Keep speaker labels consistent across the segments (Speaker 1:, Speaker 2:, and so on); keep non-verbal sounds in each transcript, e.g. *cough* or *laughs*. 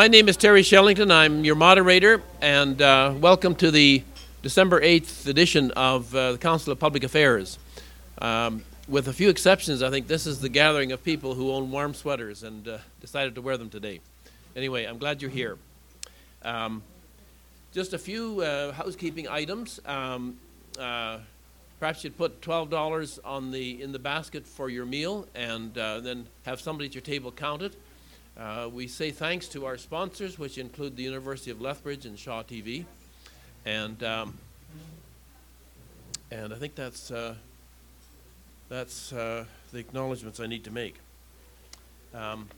Speaker 1: My name is Terry Shellington. I'm your moderator, and uh, welcome to the December 8th edition of uh, the Council of Public Affairs. Um, with a few exceptions, I think this is the gathering of people who own warm sweaters and uh, decided to wear them today. Anyway, I'm glad you're here. Um, just a few uh, housekeeping items. Um, uh, perhaps you'd put $12 on the, in the basket for your meal and uh, then have somebody at your table count it. Uh, we say thanks to our sponsors, which include the University of Lethbridge and Shaw TV, and um, and I think that's uh, that's uh, the acknowledgments I need to make. Um,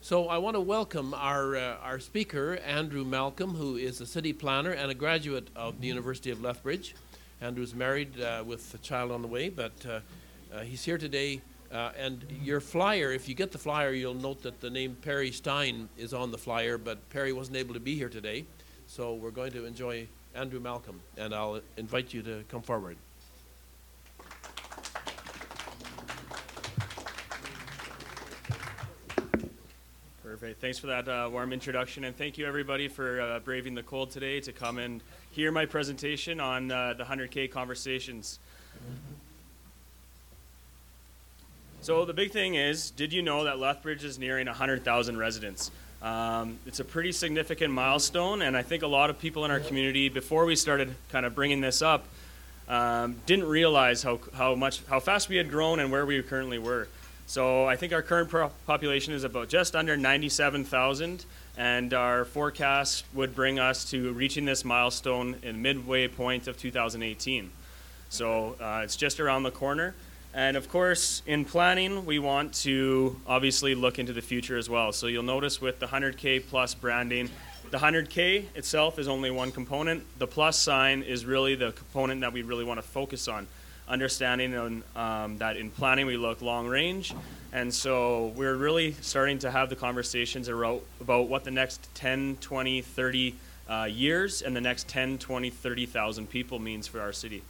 Speaker 1: so I want to welcome our uh, our speaker, Andrew Malcolm, who is a city planner and a graduate of the University of Lethbridge. Andrew's married uh, with a child on the way, but he's here today uh, and your flyer, if you get the flyer, you'll note that the name Perry Stein is on the flyer, but Perry wasn't able to be here today. So we're going to enjoy Andrew Malcolm, and I'll invite you to come forward.
Speaker 2: Perfect. Thanks for that uh, warm introduction, and thank you everybody for uh, braving the cold today to come and hear my presentation on uh, the 100K conversations. So the big thing is, did you know that Lethbridge is nearing 100,000 residents? Um, it's a pretty significant milestone, and I think a lot of people in our community, before we started kind of bringing this up, um, didn't realize how, how much how fast we had grown and where we currently were. So I think our current pro- population is about just under 97,000, and our forecast would bring us to reaching this milestone in midway point of 2018. So uh, it's just around the corner. And of course, in planning, we want to obviously look into the future as well. So you'll notice with the 100K plus branding, the 100K itself is only one component. The plus sign is really the component that we really want to focus on. Understanding on, um, that in planning we look long range, and so we're really starting to have the conversations about, what the next 10, 20, 30 uh, years and the next 10, 20, 30,000 people means for our city.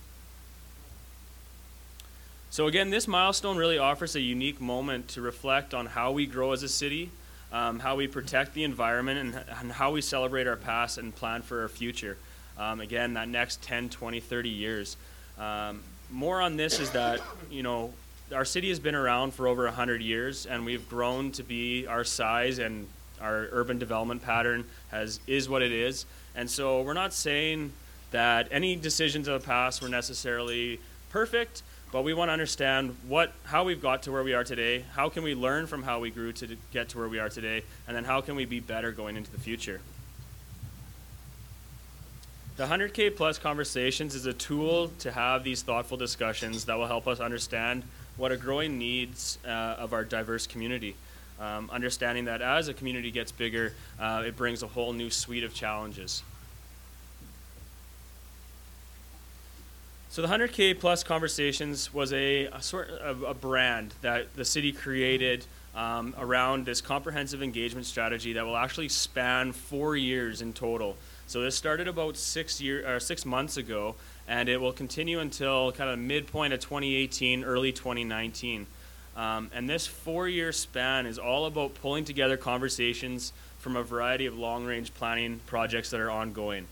Speaker 2: So, again, this milestone really offers a unique moment to reflect on how we grow as a city, um, how we protect the environment, and, and, how we celebrate our past and plan for our future. Um, again, that next 10, 20, 30 years. Um, more on this is that, you know, our city has been around for over 100 years, and we've grown to be our size and our urban development pattern has is what it is. And so we're not saying that any decisions of the past were necessarily perfect, but we want to understand what, how we've got to where we are today, how can we learn from how we grew to get to where we are today, and then how can we be better going into the future. The 100K Plus Conversations is a tool to have these thoughtful discussions that will help us understand what are growing needs uh, of our diverse community. Um, understanding that as a community gets bigger, uh, it brings a whole new suite of challenges. So the 100K plus conversations was a, a sort of a brand that the city created um, around this comprehensive engagement strategy that will actually span four years in total. So this started about six year or six months ago, and it will continue until kind of midpoint of 2018, early 2019. Um, and this four-year span is all about pulling together conversations from a variety of long-range planning projects that are ongoing.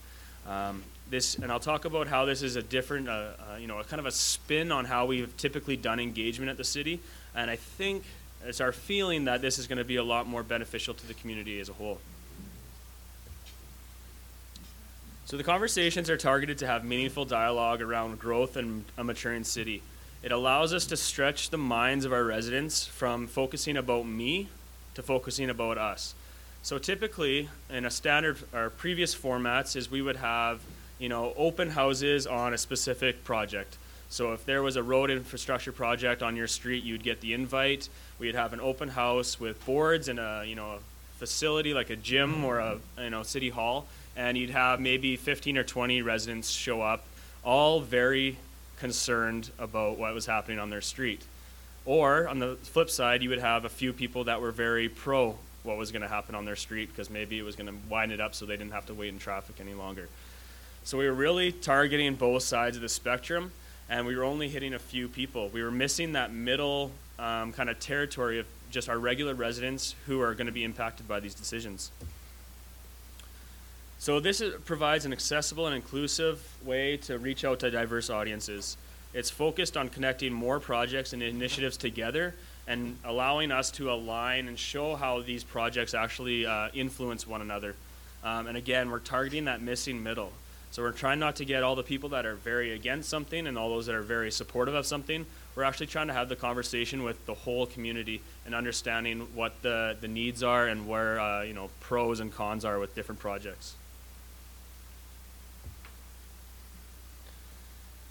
Speaker 2: Um, this, and I'll talk about how this is a different, uh, uh, you know, a kind of a spin on how we've typically done engagement at the city. And I think it's our feeling that this is going to be a lot more beneficial to the community as a whole. So the conversations are targeted to have meaningful dialogue around growth and a maturing city. It allows us to stretch the minds of our residents from focusing about me to focusing about us. So typically, in a standard or previous formats, is we would have you know, open houses on a specific project. So if there was a road infrastructure project on your street, you'd get the invite. We'd have an open house with boards and a you know a facility like a gym or a you know city hall, and you'd have maybe 15 or 20 residents show up, all very concerned about what was happening on their street. Or on the flip side, you would have a few people that were very pro what was going to happen on their street because maybe it was going to widen it up so they didn't have to wait in traffic any longer. So we were really targeting both sides of the spectrum, and we were only hitting a few people. We were missing that middle um, kind of territory of just our regular residents who are going to be impacted by these decisions. So this is, provides an accessible and inclusive way to reach out to diverse audiences. It's focused on connecting more projects and initiatives together and allowing us to align and show how these projects actually uh, influence one another. Um, and again, we're targeting that missing middle. So we're trying not to get all the people that are very against something and all those that are very supportive of something. We're actually trying to have the conversation with the whole community and understanding what the, the needs are and where uh, you know pros and cons are with different projects.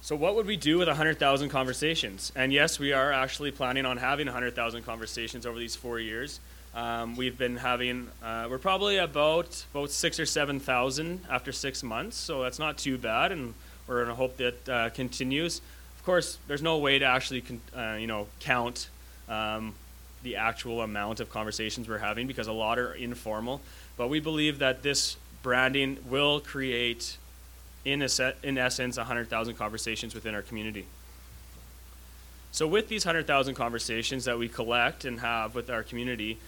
Speaker 2: So what would we do with 100,000 conversations? And yes, we are actually planning on having 100,000 conversations over these four years. Um, we've been having, uh, we're probably about about six or seven thousand after six months, so that's not too bad, and we're to hope that uh, continues. Of course, there's no way to actually, con- uh, you know, count um, the actual amount of conversations we're having because a lot are informal. But we believe that this branding will create, in a set, in essence, 100,000 conversations within our community. So, with these 100,000 conversations that we collect and have with our community,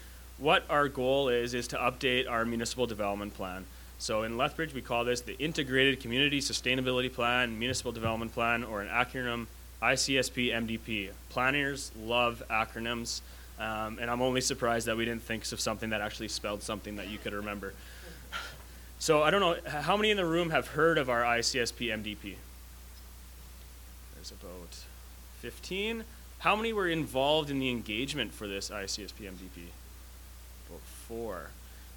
Speaker 2: what our goal is is to update our municipal development plan. So in Lethbridge, we call this the Integrated Community Sustainability Plan, Municipal Development Plan, or an acronym ICSP MDP. Planners love acronyms, um, and I'm only surprised that we didn't think of something that actually spelled something that you could remember. *laughs* So I don't know how many in the room have heard of our ICSP MDP. There's about 15. How many were involved in the engagement for this ICSP MDP?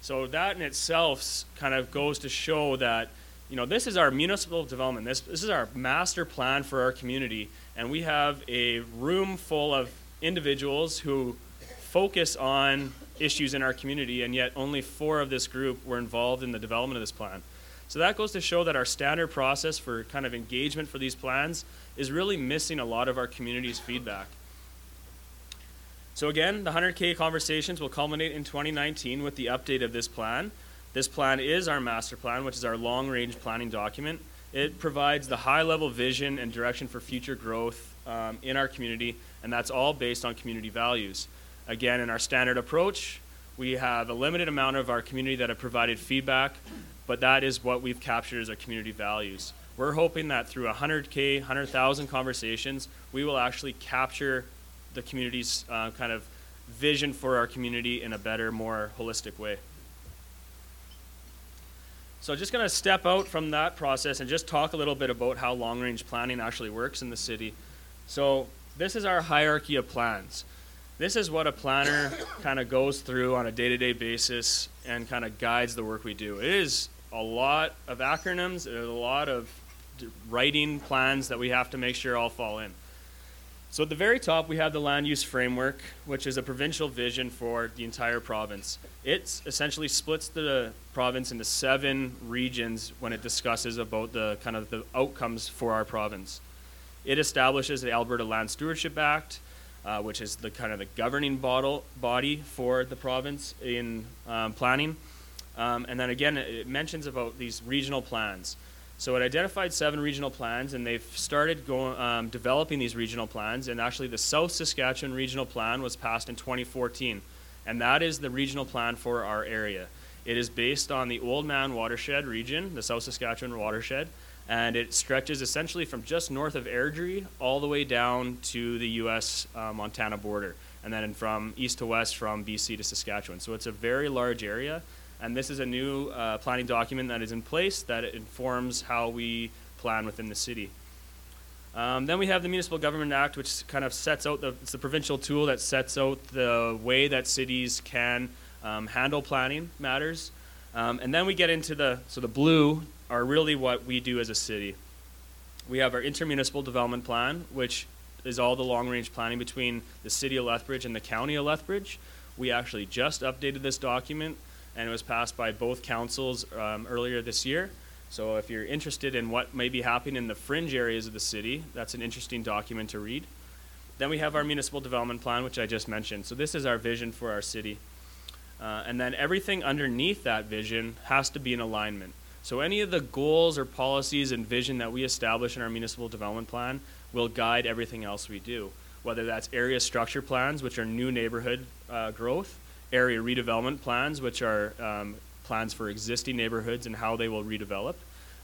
Speaker 2: So that in itself kind of goes to show that, you know, this is our municipal development. This, this is our master plan for our community. And we have a room full of individuals who focus on issues in our community, and yet only four of this group were involved in the development of this plan. So that goes to show that our standard process for kind of engagement for these plans is really missing a lot of our community's feedback. So again, the 100K conversations will culminate in 2019 with the update of this plan. This plan is our master plan, which is our long range planning document. It provides the high level vision and direction for future growth um, in our community, and that's all based on community values. Again, in our standard approach, we have a limited amount of our community that have provided feedback, but that is what we've captured as our community values. We're hoping that through 100K, 100,000 conversations, we will actually capture the community's uh, kind of vision for our community in a better, more holistic way. So just going to step out from that process and just talk a little bit about how long-range planning actually works in the city. So this is our hierarchy of plans. This is what a planner *coughs* kind of goes through on a day-to-day basis and kind of guides the work we do. It is a lot of acronyms, there's a lot of writing plans that we have to make sure all fall in. So at the very top, we have the land use framework, which is a provincial vision for the entire province. It essentially splits the province into seven regions when it discusses about the kind of the outcomes for our province. It establishes the Alberta Land Stewardship Act, uh, which is the kind of the governing body for the province in um, planning. Um, and then again, it mentions about these regional plans. So it identified seven regional plans, and they've started going, um, developing these regional plans. And actually, the South Saskatchewan Regional Plan was passed in 2014, and that is the regional plan for our area. It is based on the Old Oldman Watershed region, the South Saskatchewan watershed, and it stretches essentially from just north of Airdrie all the way down to the U.S. Uh, Montana border, and then from east to west from BC to Saskatchewan. So it's a very large area and this is a new uh, planning document that is in place that informs how we plan within the city. Um, then we have the Municipal Government Act, which kind of sets out the, it's the provincial tool that sets out the way that cities can um, handle planning matters. Um, and then we get into the, so the blue are really what we do as a city. We have our intermunicipal development plan, which is all the long range planning between the city of Lethbridge and the county of Lethbridge. We actually just updated this document and it was passed by both councils um, earlier this year. So if you're interested in what may be happening in the fringe areas of the city, that's an interesting document to read. Then we have our municipal development plan, which I just mentioned. So this is our vision for our city. Uh, and then everything underneath that vision has to be in alignment. So any of the goals or policies and vision that we establish in our municipal development plan will guide everything else we do, whether that's area structure plans, which are new neighborhood uh, growth, area redevelopment plans, which are um, plans for existing neighborhoods and how they will redevelop,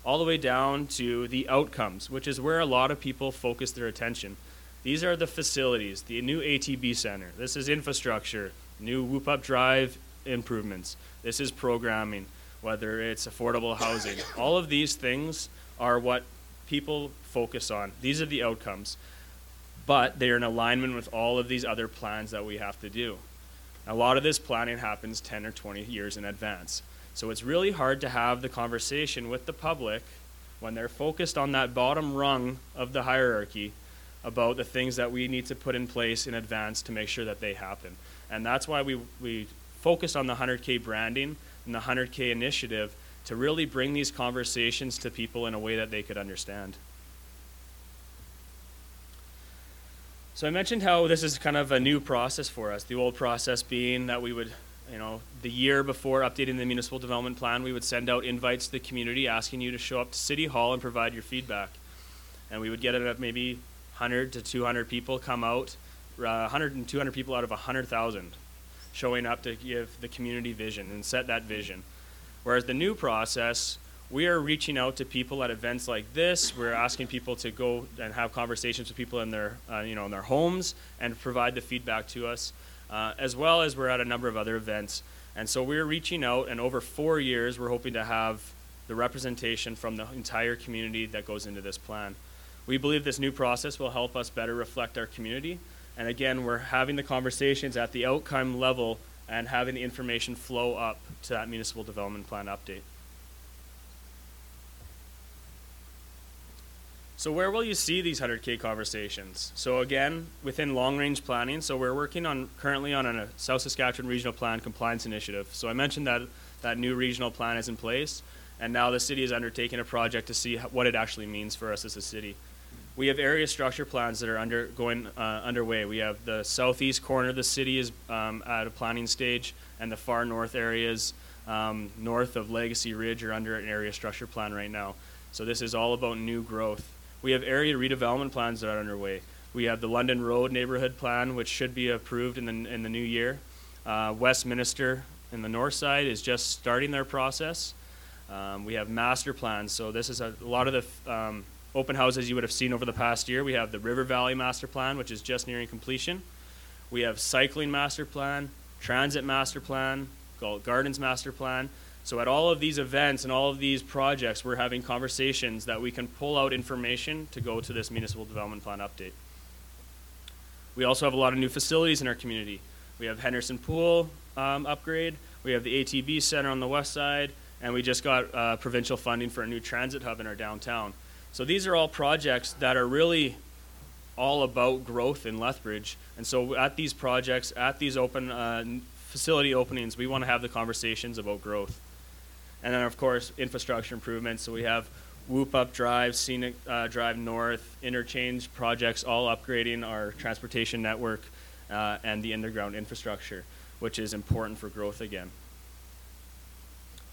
Speaker 2: all the way down to the outcomes, which is where a lot of people focus their attention. These are the facilities, the new ATB center. This is infrastructure, new Whoop Up Drive improvements. This is programming, whether it's affordable housing. *coughs* All of these things are what people focus on. These are the outcomes. But they are in alignment with all of these other plans that we have to do. A lot of this planning happens 10 or 20 years in advance. So it's really hard to have the conversation with the public when they're focused on that bottom rung of the hierarchy about the things that we need to put in place in advance to make sure that they happen. And that's why we, we focused on the 100K branding and the 100K initiative to really bring these conversations to people in a way that they could understand. So I mentioned how this is kind of a new process for us. The old process being that we would, you know, the year before updating the municipal development plan, we would send out invites to the community asking you to show up to City Hall and provide your feedback. And we would get it maybe 100 to 200 people come out, uh, 100 and 200 people out of 100,000 showing up to give the community vision and set that vision. Whereas the new process, we are reaching out to people at events like this. We're asking people to go and have conversations with people in their, uh, you know, in their homes and provide the feedback to us, uh, as well as we're at a number of other events. And so we're reaching out, and over four years, we're hoping to have the representation from the entire community that goes into this plan. We believe this new process will help us better reflect our community. And again, we're having the conversations at the outcome level and having the information flow up to that municipal development plan update. So where will you see these 100K conversations? So again, within long-range planning, so we're working on currently on a South Saskatchewan Regional Plan Compliance Initiative. So I mentioned that that new regional plan is in place, and now the city is undertaking a project to see what it actually means for us as a city. We have area structure plans that are undergoing uh, underway. We have the southeast corner of the city is um, at a planning stage, and the far north areas um, north of Legacy Ridge are under an area structure plan right now. So this is all about new growth. We have area redevelopment plans that are underway. We have the London Road neighborhood plan, which should be approved in the, in the new year. Uh, Westminster in the north side is just starting their process. Um, we have master plans, so this is a, a lot of the um, open houses you would have seen over the past year. We have the River Valley master plan, which is just nearing completion. We have cycling master plan, transit master plan, Gardens master plan. So at all of these events and all of these projects, we're having conversations that we can pull out information to go to this municipal development plan update. We also have a lot of new facilities in our community. We have Henderson Pool um, upgrade. We have the ATB Center on the west side, and we just got uh, provincial funding for a new transit hub in our downtown. So these are all projects that are really all about growth in Lethbridge. And so at these projects, at these open uh, facility openings, we want to have the conversations about growth. And then, of course, infrastructure improvements. So we have Whoop Up Drive, Scenic uh, Drive North, interchange projects, all upgrading our transportation network uh, and the underground infrastructure, which is important for growth again.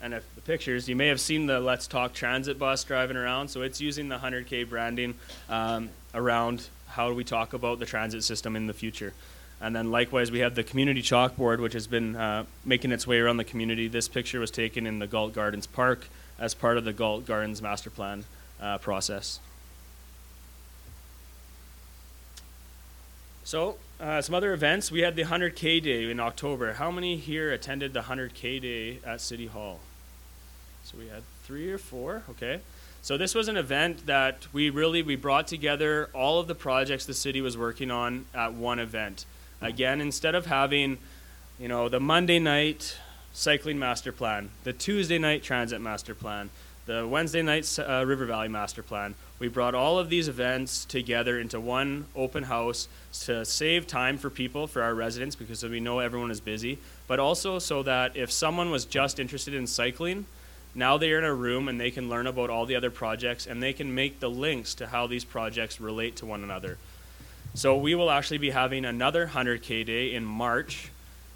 Speaker 2: And if the pictures, you may have seen the Let's Talk transit bus driving around. So it's using the 100K branding um, around how we talk about the transit system in the future. And then likewise, we have the community chalkboard, which has been uh, making its way around the community. This picture was taken in the Galt Gardens Park as part of the Galt Gardens master plan uh, process. So, uh, some other events. We had the 100K Day in October. How many here attended the 100K Day at City Hall? So we had three or four. Okay. So this was an event that we really we brought together all of the projects the city was working on at one event. Again, instead of having, you know, the Monday night cycling master plan, the Tuesday night transit master plan, the Wednesday night uh, River Valley master plan, we brought all of these events together into one open house to save time for people, for our residents, because we know everyone is busy, but also so that if someone was just interested in cycling, now they're in a room and they can learn about all the other projects and they can make the links to how these projects relate to one another. So we will actually be having another 100K day in March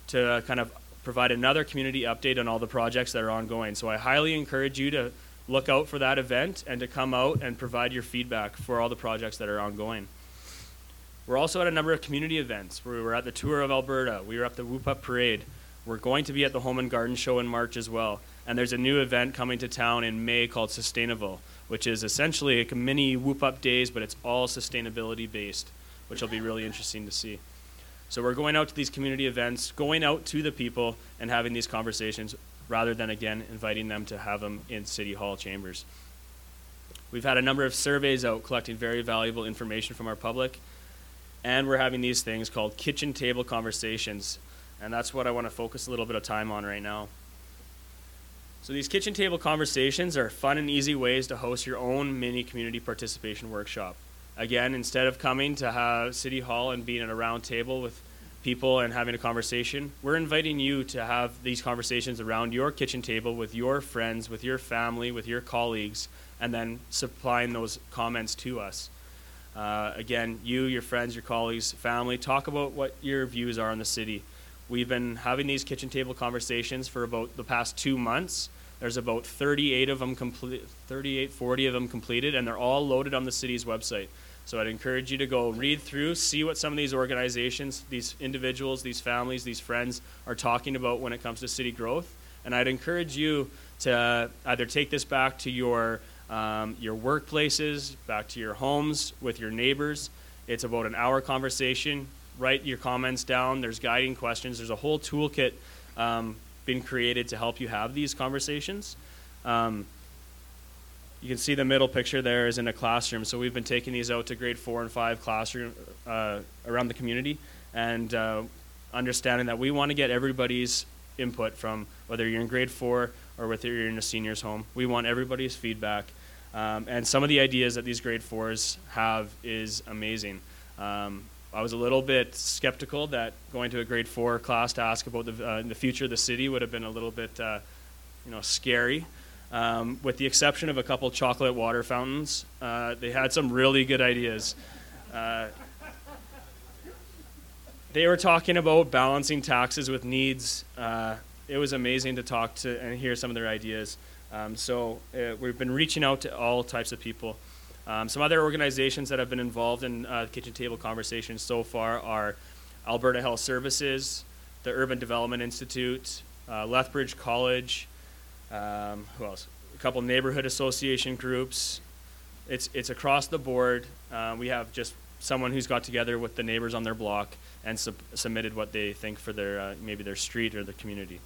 Speaker 2: to kind of provide another community update on all the projects that are ongoing. So I highly encourage you to look out for that event and to come out and provide your feedback for all the projects that are ongoing. We're also at a number of community events. We were at the Tour of Alberta. We were at the Whoop Up Parade. We're going to be at the Home and Garden Show in March as well. And there's a new event coming to town in May called Sustainival, which is essentially like a mini Whoop Up Days, but it's all sustainability based, which will be really interesting to see. So we're going out to these community events, going out to the people and having these conversations rather than, again, inviting them to have them in City Hall chambers. We've had a number of surveys out collecting very valuable information from our public, and we're having these things called kitchen table conversations, and that's what I want to focus a little bit of time on right now. So, these kitchen table conversations are fun and easy ways to host your own mini community participation workshop. Again, instead of coming to have City Hall and being at a round table with people and having a conversation, we're inviting you to have these conversations around your kitchen table with your friends, with your family, with your colleagues, and then supplying those comments to us. Uh, again, you, your friends, your colleagues, family, talk about what your views are on the city. We've been having these kitchen table conversations for about the past two months. There's about 38 of them complete, 38, 40 of them completed, and they're all loaded on the city's website. So I'd encourage you to go read through, see what some of these organizations, these individuals, these families, these friends are talking about when it comes to city growth. And I'd encourage you to either take this back to your um, your workplaces, back to your homes with your neighbors. It's about an hour conversation. Write your comments down. There's guiding questions. There's a whole toolkit um, been created to help you have these conversations. Um, you can see the middle picture there is in a classroom. So we've been taking these out to grade four and five classroom uh, around the community and uh, understanding that we want to get everybody's input from whether you're in grade four or whether you're in a senior's home. We want everybody's feedback. Um, and some of the ideas that these grade fours have is amazing. Um, I was a little bit skeptical that going to a grade four class to ask about the, uh, the future of the city would have been a little bit, uh, you know, scary. Um, with the exception of a couple chocolate water fountains, uh, they had some really good ideas. Uh, they were talking about balancing taxes with needs. Uh, it was amazing to talk to and hear some of their ideas. Um, so uh, we've been reaching out to all types of people. Um, some other organizations that have been involved in uh, kitchen table conversations so far are Alberta Health Services, the Urban Development Institute, uh, Lethbridge College, um, who else? A couple neighborhood association groups. It's it's across the board. Uh, we have just someone who's got together with the neighbors on their block and sub- submitted what they think for their uh, maybe their street or the community.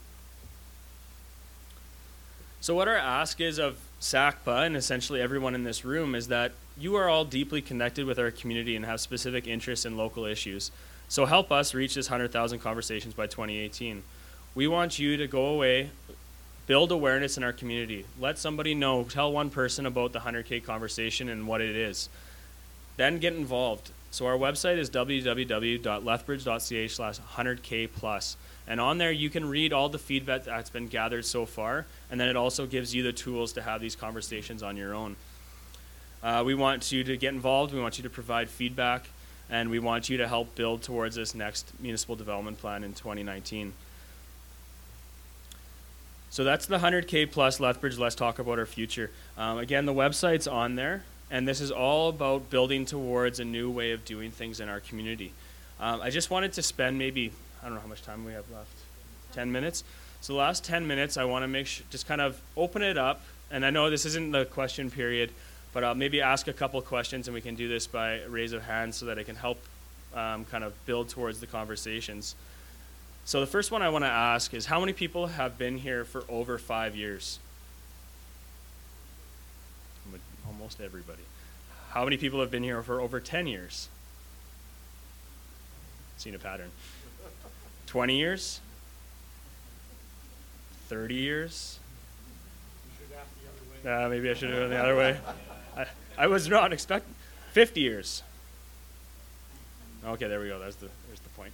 Speaker 2: So what our ask is of SACPA and essentially everyone in this room is that you are all deeply connected with our community and have specific interests in local issues. So help us reach this 100,000 conversations by 2018. We want you to go away build awareness in our community. Let somebody know, tell one person about the 100K conversation and what it is. Then get involved. So our website is www.lethbridge.ca slash 100K plus. And on there, you can read all the feedback that's been gathered so far, and then it also gives you the tools to have these conversations on your own. Uh, we want you to get involved, we want you to provide feedback, and we want you to help build towards this next municipal development plan in 2019. So that's the 100K plus Lethbridge. Let's talk about our future. Um, again, the website's on there, and this is all about building towards a new way of doing things in our community. Um, I just wanted to spend maybe, I don't know how much time we have left, 10 minutes. So the last 10 minutes, I want to make sure, just kind of open it up. And I know this isn't the question period, but I'll maybe ask a couple questions, and we can do this by raise of hands so that I can help um, kind of build towards the conversations. So the first one I want to ask is how many people have been here for over five years? Almost everybody. How many people have been here for over 10 years? Seen a pattern. 20 years? 30 years? Uh, maybe I should have done the other way. I, I was not expecting 50 years. Okay, there we go. That's the, there's the point.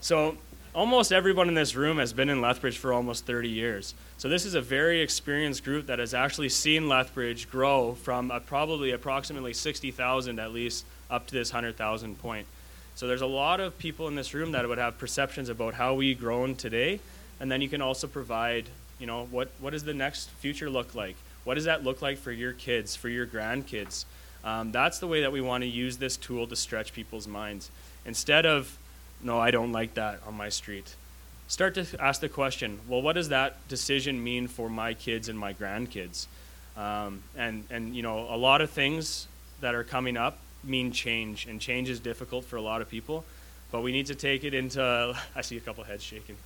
Speaker 2: So almost everyone in this room has been in Lethbridge for almost 30 years. So this is a very experienced group that has actually seen Lethbridge grow from a, probably approximately 60,000 at least up to this 100,000 point. So there's a lot of people in this room that would have perceptions about how we've grown today, and then you can also provide, you know, what what does the next future look like? What does that look like for your kids, for your grandkids? Um, that's the way that we want to use this tool to stretch people's minds. Instead of no, I don't like that on my street. start to ask the question well, what does that decision mean for my kids and my grandkids? Um, and, and, you know, a lot of things that are coming up mean change, and change is difficult for a lot of people. But we need to take it into. *laughs* I see a couple heads shaking.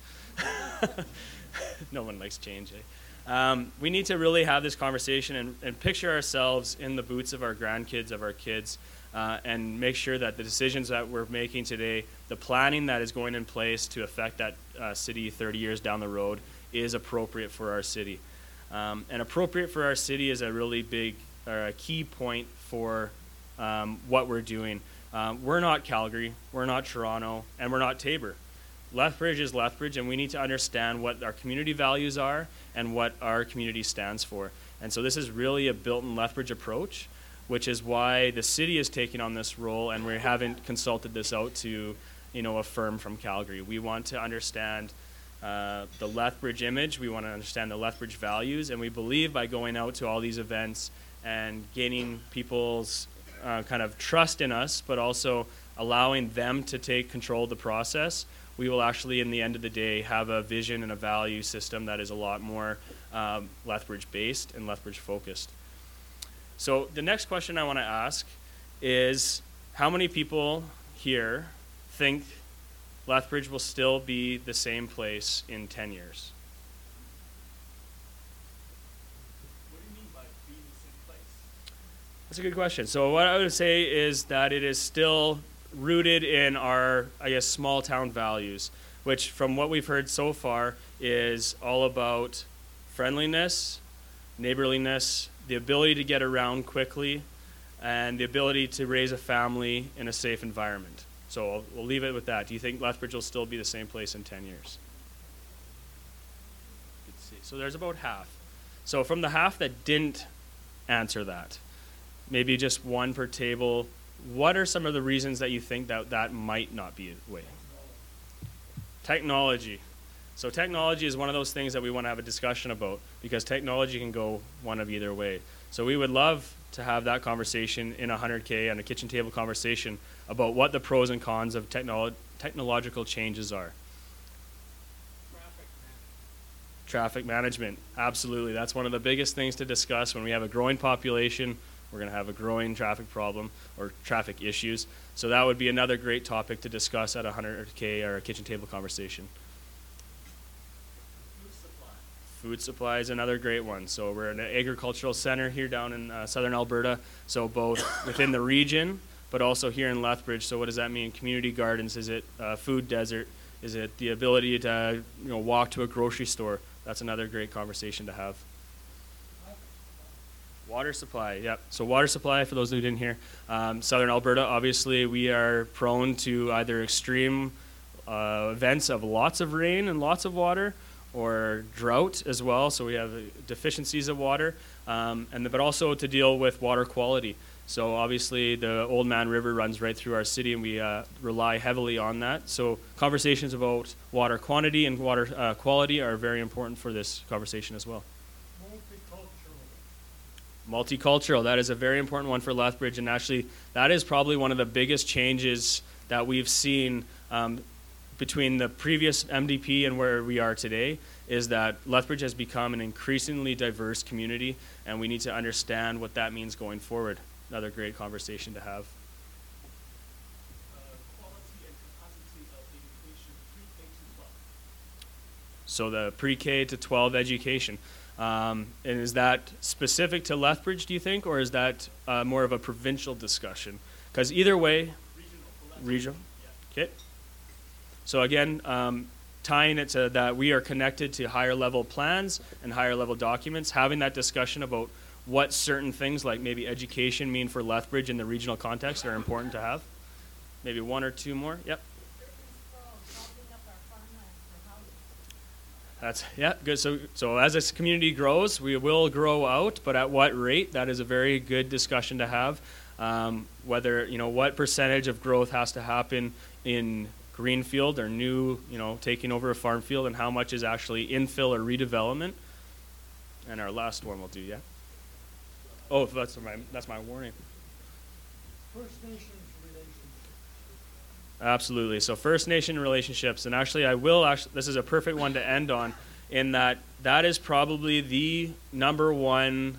Speaker 2: *laughs* no one likes change. Eh? Um, we need to really have this conversation and, and, picture ourselves in the boots of our grandkids, of our kids, uh, and make sure that the decisions that we're making today, the planning that is going in place to affect that uh, city 30 years down the road, is appropriate for our city. Um, and appropriate for our city is a really big or a key point for um, what we're doing. Um, we're not Calgary, we're not Toronto, and we're not Taber. Lethbridge is Lethbridge, and we need to understand what our community values are and what our community stands for. And so this is really a built in Lethbridge approach, which is why the city is taking on this role, and we haven't consulted this out to you know, a firm from Calgary. We want to understand uh, the Lethbridge image, we want to understand the Lethbridge values, and we believe by going out to all these events and gaining people's uh, kind of trust in us, but also allowing them to take control of the process, we will actually, in the end of the day, have a vision and a value system that is a lot more um, Lethbridge based and Lethbridge focused. So, the next question I want to ask is how many people here think Lethbridge will still be the same place in 10 years? That's a good question. So, what I would say is that it is still rooted in our, I guess, small town values, which, from what we've heard so far, is all about friendliness, neighborliness, the ability to get around quickly, and the ability to raise a family in a safe environment. So I'll, we'll leave it with that. Do you think Lethbridge will still be the same place in 10 years? So there's about half. So from the half that didn't answer that, maybe just one per table, what are some of the reasons that you think that that might not be a way? Technology. So technology is one of those things that we want to have a discussion about because technology can go one of either way. So we would love to have that conversation in a 100K and a kitchen table conversation about what the pros and cons of technolo- technological changes are. Traffic management, absolutely. That's one of the biggest things to discuss when we have a growing population we're going to have a growing traffic problem or traffic issues. So that would be another great topic to discuss at a 100K or a kitchen table conversation. Food supply. Food supply is another great one. So we're an agricultural center here down in uh, southern Alberta. So both within the region, but also here in Lethbridge. So what does that mean? Community gardens? Is it uh, food desert? Is it the ability to you know walk to a grocery store? That's another great conversation to have. Water supply, yep. So water supply, for those who didn't hear, um, southern Alberta, obviously we are prone to either extreme uh, events of lots of rain and lots of water, or drought as well. So we have deficiencies of water, um, and but also to deal with water quality. So obviously the Oldman River runs right through our city, and we uh, rely heavily on that. So conversations about water quantity and water uh, quality are very important for this conversation as well. Multicultural. Multicultural, that is a very important one for Lethbridge, and actually, that is probably one of the biggest changes that we've seen um, between the previous MDP and where we are today. Is that Lethbridge has become an increasingly diverse community, and we need to understand what that means going forward. Another great conversation to have. So the pre-K to 12 education. Um, and is that specific to Lethbridge, do you think, or is that uh, more of a provincial discussion? Because either way, regional. regional. Okay. So again, um, tying it to that we are connected to higher level plans and higher level documents, having that discussion about what certain things like maybe education mean for Lethbridge in the regional context are important to have. Maybe one or two more. Yep. That's yeah, good. So so as this community grows, we will grow out, but at what rate? That is a very good discussion to have. Um, whether you know what percentage of growth has to happen in greenfield or new, you know, taking over a farm field, and how much is actually infill or redevelopment. And our last one we'll do, yeah. Oh, that's my that's my warning. First Nations relations. Absolutely. So First Nation relationships, and actually, I will actually. This is a perfect one to end on, in that that is probably the number one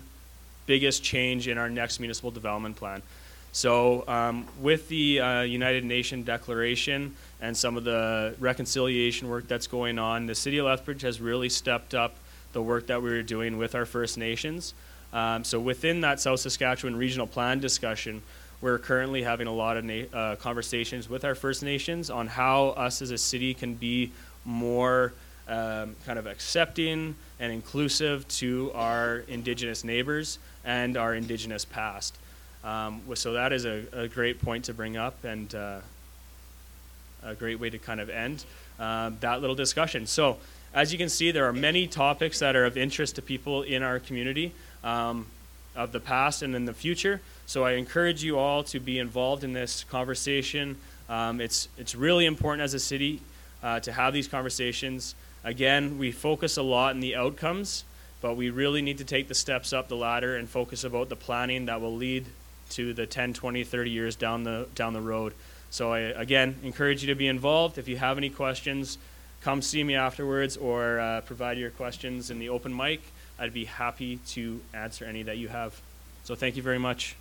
Speaker 2: biggest change in our next municipal development plan. So, um, with the uh, United Nation Declaration and some of the reconciliation work that's going on, the City of Lethbridge has really stepped up the work that we were doing with our First Nations. Um, so, within that South Saskatchewan Regional Plan discussion, we're currently having a lot of na- uh, conversations with our First Nations on how us as a city can be more um, kind of accepting and inclusive to our Indigenous neighbors and our Indigenous past. Um, so that is a, a, great point to bring up and uh, a great way to kind of end um, that little discussion. So, as you can see, there are many topics that are of interest to people in our community um, of the past and in the future. So I encourage you all to be involved in this conversation. Um, it's, it's really important as a city uh, to have these conversations. Again, we focus a lot on the outcomes, but we really need to take the steps up the ladder and focus about the planning that will lead to the 10, 20, 30 years down the, down the road. So I, again, encourage you to be involved. If you have any questions, come see me afterwards or uh, provide your questions in the open mic. I'd be happy to answer any that you have. So thank you very much.